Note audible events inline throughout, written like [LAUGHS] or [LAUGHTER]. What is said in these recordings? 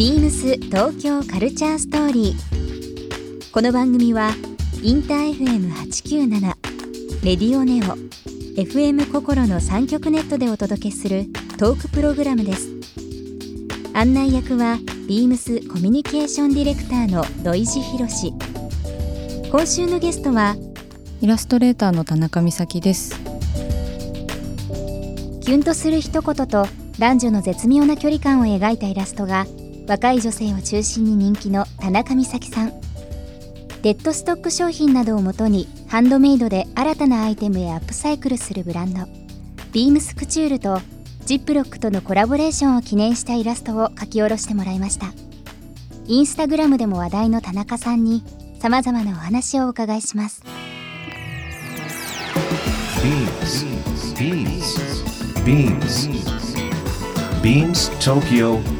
ビームス東京カルチャーストーリー。この番組はインター FM897 レディオネオ FM 心の三極ネットでお届けするトークプログラムです。案内役はビームスコミュニケーションディレクターの土井博志。今週のゲストはイラストレーターの田中美咲ですキュンとする一言と男女の絶妙な距離感を描いたイラストが若い女性を中心に人気の田中美咲さん。デッドストック商品などをもとにハンドメイドで新たなアイテムへアップサイクルするブランド。ビームスクチュールとジップロックとのコラボレーションを記念したイラストを書き下ろしてもらいました。インスタグラムでも話題の田中さんにさまざまなお話をお伺いします。Beams.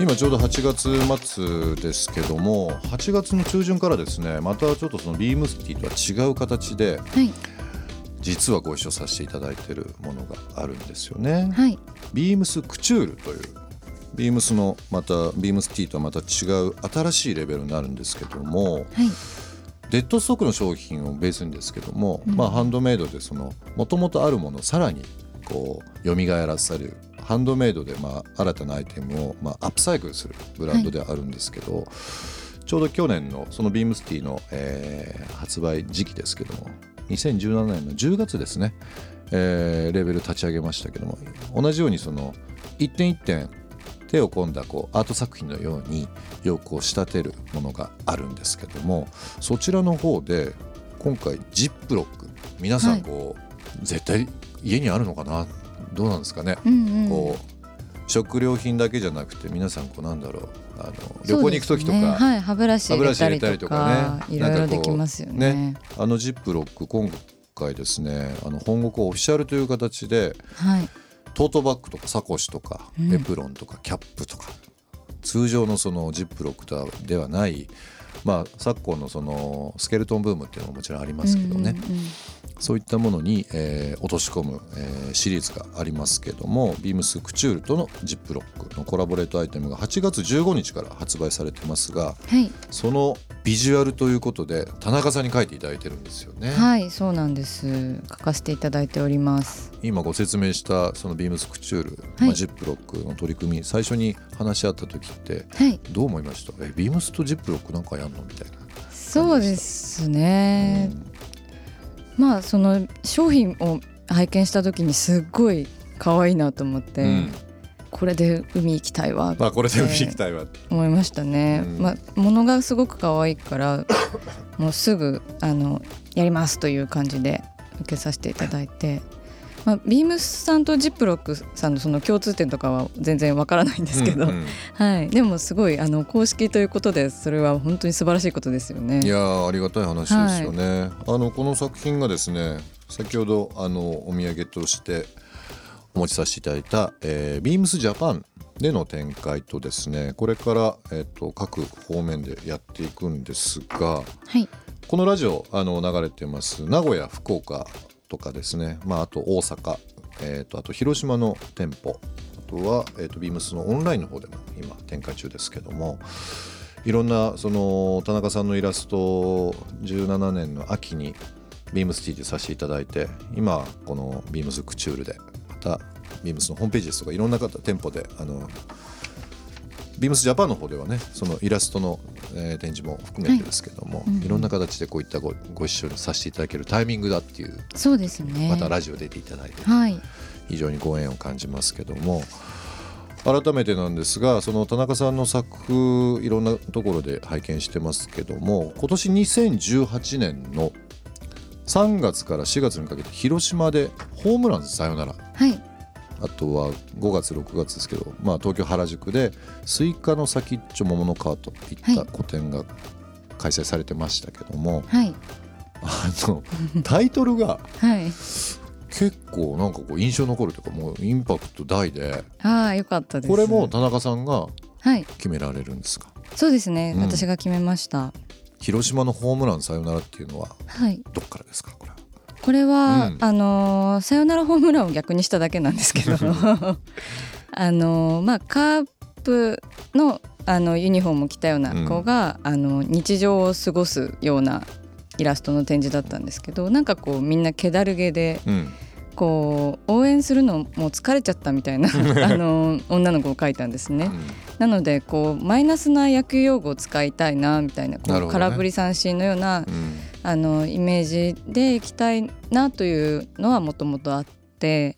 今ちょうど8月末ですけども8月の中旬からですねまたちょっとそのビームスティとは違う形ではい。実はご一緒させていただいているものがあるんですよね。はい。ビームスクチュールというビームスのまたビームス Tとはまた違う新しいレベルになるんですけどもはい。デッドストックの商品をベースにですけども、まあハンドメイドでそのもともとあるものをさらにこう蘇らせるハンドメイドでまあ新たなアイテムをまあアップサイクルするブランドではあるんですけど、ちょうど去年のそのビームス Tの、えー発売時期ですけども2017年の10月ですね、えーレベル立ち上げましたけども同じようにその一点一点手を込んだこうアート作品のように洋服を仕立てるものがあるんですけどもそちらの方で今回ジップロック皆さんこう、絶対家にあるのかなどうなんですかね、うんうん。こう食料品だけじゃなくて皆さんこうなんだろう。あの旅行に行く時とか、ねはい歯ブラシ入れたりととかかね。いろいろできますよね。あのジップロック今回ですねあの本国オフィシャルという形ではい。トートバッグとかサコッシュとか、うん。エプロンとかキャップとか通常のそのジップロックとはではないまあ昨今のそのスケルトンブームっていうのももちろんありますけどね、うんうんうんそういったものに、えー落とし込む、えーシリーズがありますけどもビームスクチュールとのジップロックのコラボレートアイテムが8月15日から発売されてますがはい。そのビジュアルということで田中さんに書いていただいてるんですよね。はいそうなんです。書かせていただいております。今ご説明したそのビームスクチュール、はい。まあ、ジップロックの取り組み最初に話し合った時ってはい。どう思いました？えビームスとジップロックなんかやんの？みたいな。そうですねまあその商品を拝見した時にすっごい可愛いなと思って、うん。これで海行きたいわまあこれで海行きたいわ、思いましたね、うん。まあ物がすごく可愛いからもうすぐあのやりますという感じで受けさせていただいて、まあ、ビームスさんとジップロックさんのその共通点とかは全然わからないんですけど、うんうん。はい、でもすごいあの公式ということでそれは本当に素晴らしいことですよね。いやーありがたい話ですよね、あのこの作品がですね先ほどあのお土産としてお持ちさせていただいた、えー、ビームスジャパンでの展開とですねこれから、えっと各方面でやっていくんですがはい、このラジオあの流れてます名古屋福岡とかですね、まあ、あと大阪、えー、とあと広島の店舗。あとは、えー、とビームスのオンラインの方でも今展開中ですけども。いろんなその田中さんのイラスト17年の秋にビームスティでさせていただいて今このビームスクチュールでまたビームスのホームページですとかいろんな方店舗であのビームスジャパンの方ではねそのイラストの、えー展示も含めてですけども、うんうん。いろんな形でこういったごご一緒にさせていただけるタイミングだっていうそうですね。またラジオ出ていただいてはい、非常にご縁を感じますけども。改めてなんですがその田中さんの作風いろんなところで拝見してますけども今年2018年の3月から4月にかけて広島でホームランさよなら。はいあとは5月6月ですけど、まあ、東京原宿で「スイカの先っちょ桃の皮」といった個展が開催されてましたけども、はい。あの [LAUGHS] タイトルがはい。結構なんかこう印象残るというかもうインパクト大でああよかったです。これも田中さんがはい。決められるんですか？そうですね、うん。私が決めました。広島のホームランさよならっていうのははい。どっからですか？これ。はこれは、うん。あのーサヨナラホームランを逆にしただけなんですけど。[LAUGHS] [LAUGHS] あのーまあカープのあのユニフォームを着たような子が、あの日常を過ごすようなイラストの展示だったんですけどなんかこうみんな気だるげでうん。こう応援するのもう疲れちゃったみたいな [LAUGHS] あの女の子を描いたんですね。なのでこうマイナスな野球用語を使いたいなみたいなこうね。空振り三振のようなうんあのイメージでいきたいなというのはもともとあって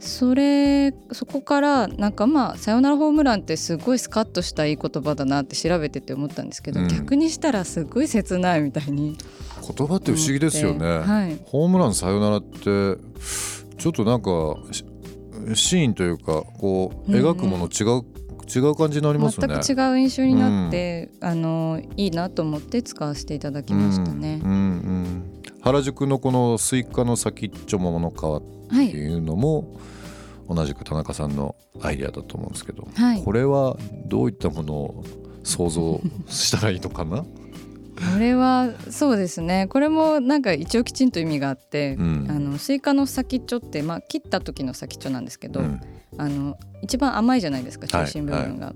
それそこからなんかまあ「さよならホームラン」ってすごいスカッとしたいい言葉だなって調べてて思ったんですけど、うん。逆にしたらすごい切ないみたいに。言葉って不思議ですよね、はい、ホームランさよならってちょっとなんかしシーンというかこう描くもの違う、違う感じになりますよね。全く違う印象になって、あのいいなと思って使わせていただきましたね。うんうんうん。原宿のこのスイカの先っちょ桃の皮はってい、いうのも同じく田中さんのアイデアだと思うんですけど、はい、これはどういったものを想像したらいいのかな、これはそうですね。これもなんか一応きちんと意味があって、うん。あのスイカの先っちょって、まあ、切った時の先っちょなんですけど、うん。あの一番甘いじゃないですか中心部分が、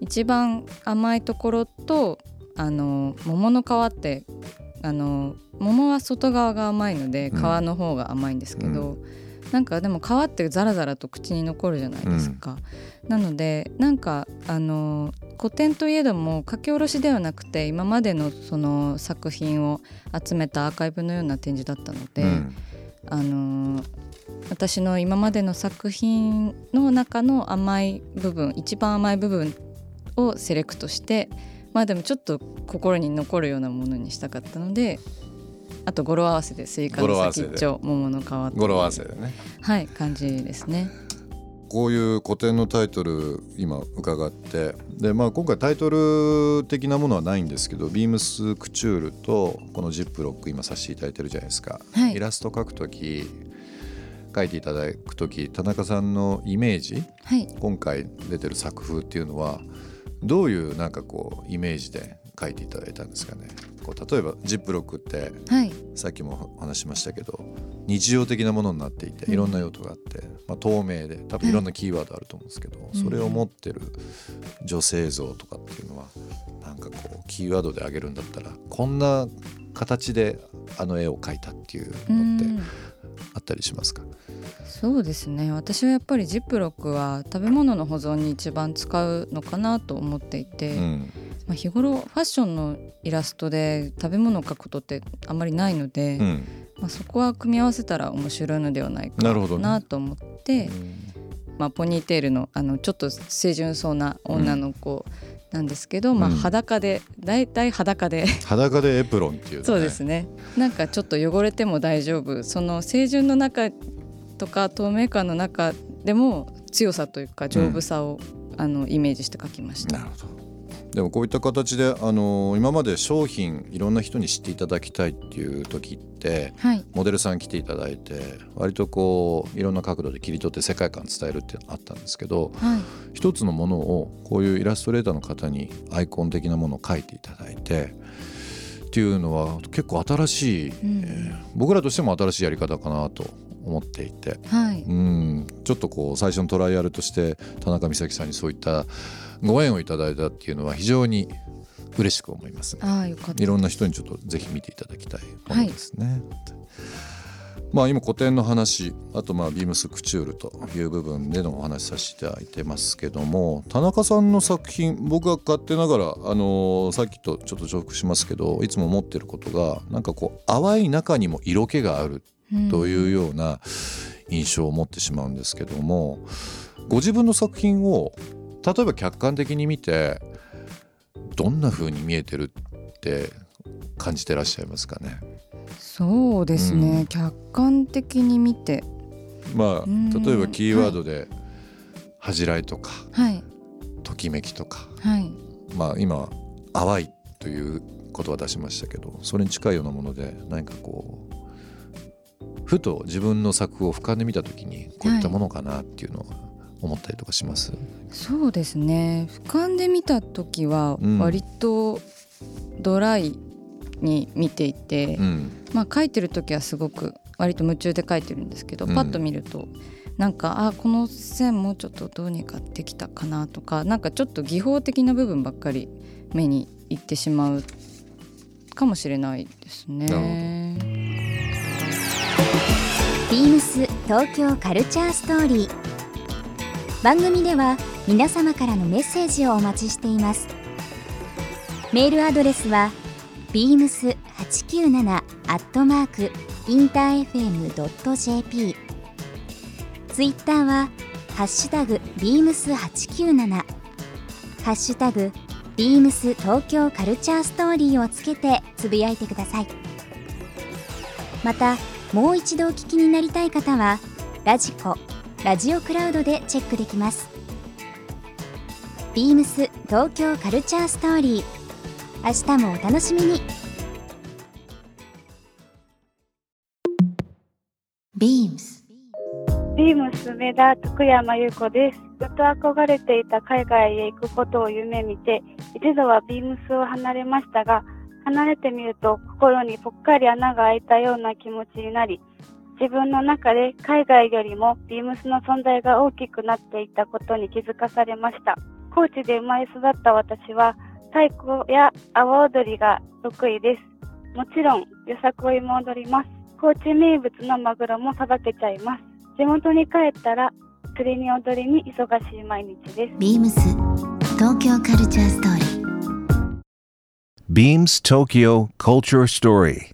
一番甘いところとあの桃の皮ってあの桃は外側が甘いので皮うん。の方が甘いんですけど、なんかでも皮ってザラザラと口に残るじゃないですか、なのでなんかあの古典といえども書き下ろしではなくて今までのその作品を集めたアーカイブのような展示だったので、うん。あのー私の今までの作品の中の甘い部分一番甘い部分をセレクトしてまあでもちょっと心に残るようなものにしたかったのであと語呂合わせでスイカの先っちょ桃の皮と語呂合わせでね。はい感じですね。こういう個展のタイトル今伺って。で、まあ、今回タイトル的なものはないんですけど BEAMS COUTURE とこの Ziploc 今させていただいてるじゃないですか、はい。イラスト描く時描いていただく時田中さんのイメージはい。今回出てる作風っていうのはどういうなんかこうイメージで描いていただいたんですかね。こう例えばジップロックってはいさっきもお話ししましたけど日常的なものになっていてうん。いろんな用途があって、まあ、透明で多分いろんなキーワードあると思うんですけど、いそれを持ってる女性像とかっていうのはなんかこうキーワードで挙げるんだったらこんな形であの絵を描いたっていううのってん。あったりしますか？そうですね。私はやっぱりジップロックは食べ物の保存に一番使うのかなと思っていて、うんまあ、日頃ファッションのイラストで食べ物を描くことってあまりないので、うん。まあ、そこは組み合わせたら面白いのではないかなと思って、まあ、ポニーテールのあのちょっと清純そうな女の子なんですけど、まあ、うん裸で大体裸で。裸でエプロンっていう、ね、そうですね。なんかちょっと汚れても大丈夫。その清純の中とか透明感の中でも強さというか丈夫さを、あのイメージして描きました。なるほどでもこういった形で、あの今まで商品いろんな人に知っていただきたいっていう時ってはい、モデルさん来ていただいて割とこういろんな角度で切り取って世界観伝えるってあったんですけどはい。一つのものをこういうイラストレーターの方にアイコン的なものを描いていただいてっていうのは結構新しい、うん。えー僕らとしても新しいやり方かなと思っていて。はい。うん。ちょっとこう最初のトライアルとして田中美咲さんにそういったご縁をいただいたっていうのは非常に嬉しく思いますね。ああよかったいろんな人にちょっとぜひ見ていただきたいものですね。まあ今古典の話あとまあビームスクチュールという部分でのお話しさせていただいてますけども田中さんの作品僕が勝手ながら、あのーさっきとちょっと重複しますけどいつも思ってることがなんかこう淡い中にも色気があるというような印象を持ってしまうんですけどもご自分の作品を例えば客観的に見てどんな風に見えてるって感じてらっしゃいますかね？そうですね、うん。客観的に見て。まあうん。例えばキーワードで恥じらいとかはい。ときめきとかはい。まあ今淡いということは出しましたけどそれに近いようなもので何かこうふと自分の作を俯瞰で見た時にこういったものかなっていうのは思ったりとかします、そうですね。俯瞰で見た時はうん。割とドライに見ていて、うん。まあ書いてる時はすごく割と夢中で書いてるんですけど、うん。パッと見るとなんかあこの線もうちょっとどうにかできたかなとかなんかちょっと技法的な部分ばっかり目にいってしまうかもしれないですね。ビームス東京カルチャーストーリー番組では皆様からのメッセージをお待ちしています。メールアドレスは beams897 アットマークインター FM.jp ツイッターはハッシュタグ beams897 ハッシュタグビームス東京カルチャーストーリーをつけてつぶやいてください。またもう一度お聞きになりたい方はラジコラジオクラウドでチェックできます。ビームス東京カルチャーストーリー。明日もお楽しみに。ビームス。ビームス梅田徳山優子です。ずっと憧れていた海外へ行くことを夢見て、一度はビームスを離れましたが、離れてみると心にぽっかり穴が開いたような気持ちになり、自分の中で海外よりもビームスの存在が大きくなっていたことに気づかされました。高知で生まれ育った私は、太鼓や阿波踊りが得意です。もちろん、よさこいも踊ります。高知名物のマグロもさばけちゃいます。地元に帰ったら釣りに踊りに忙しい毎日です。ビームス東京カルチャーストーリー Beams Tokyo Culture Story.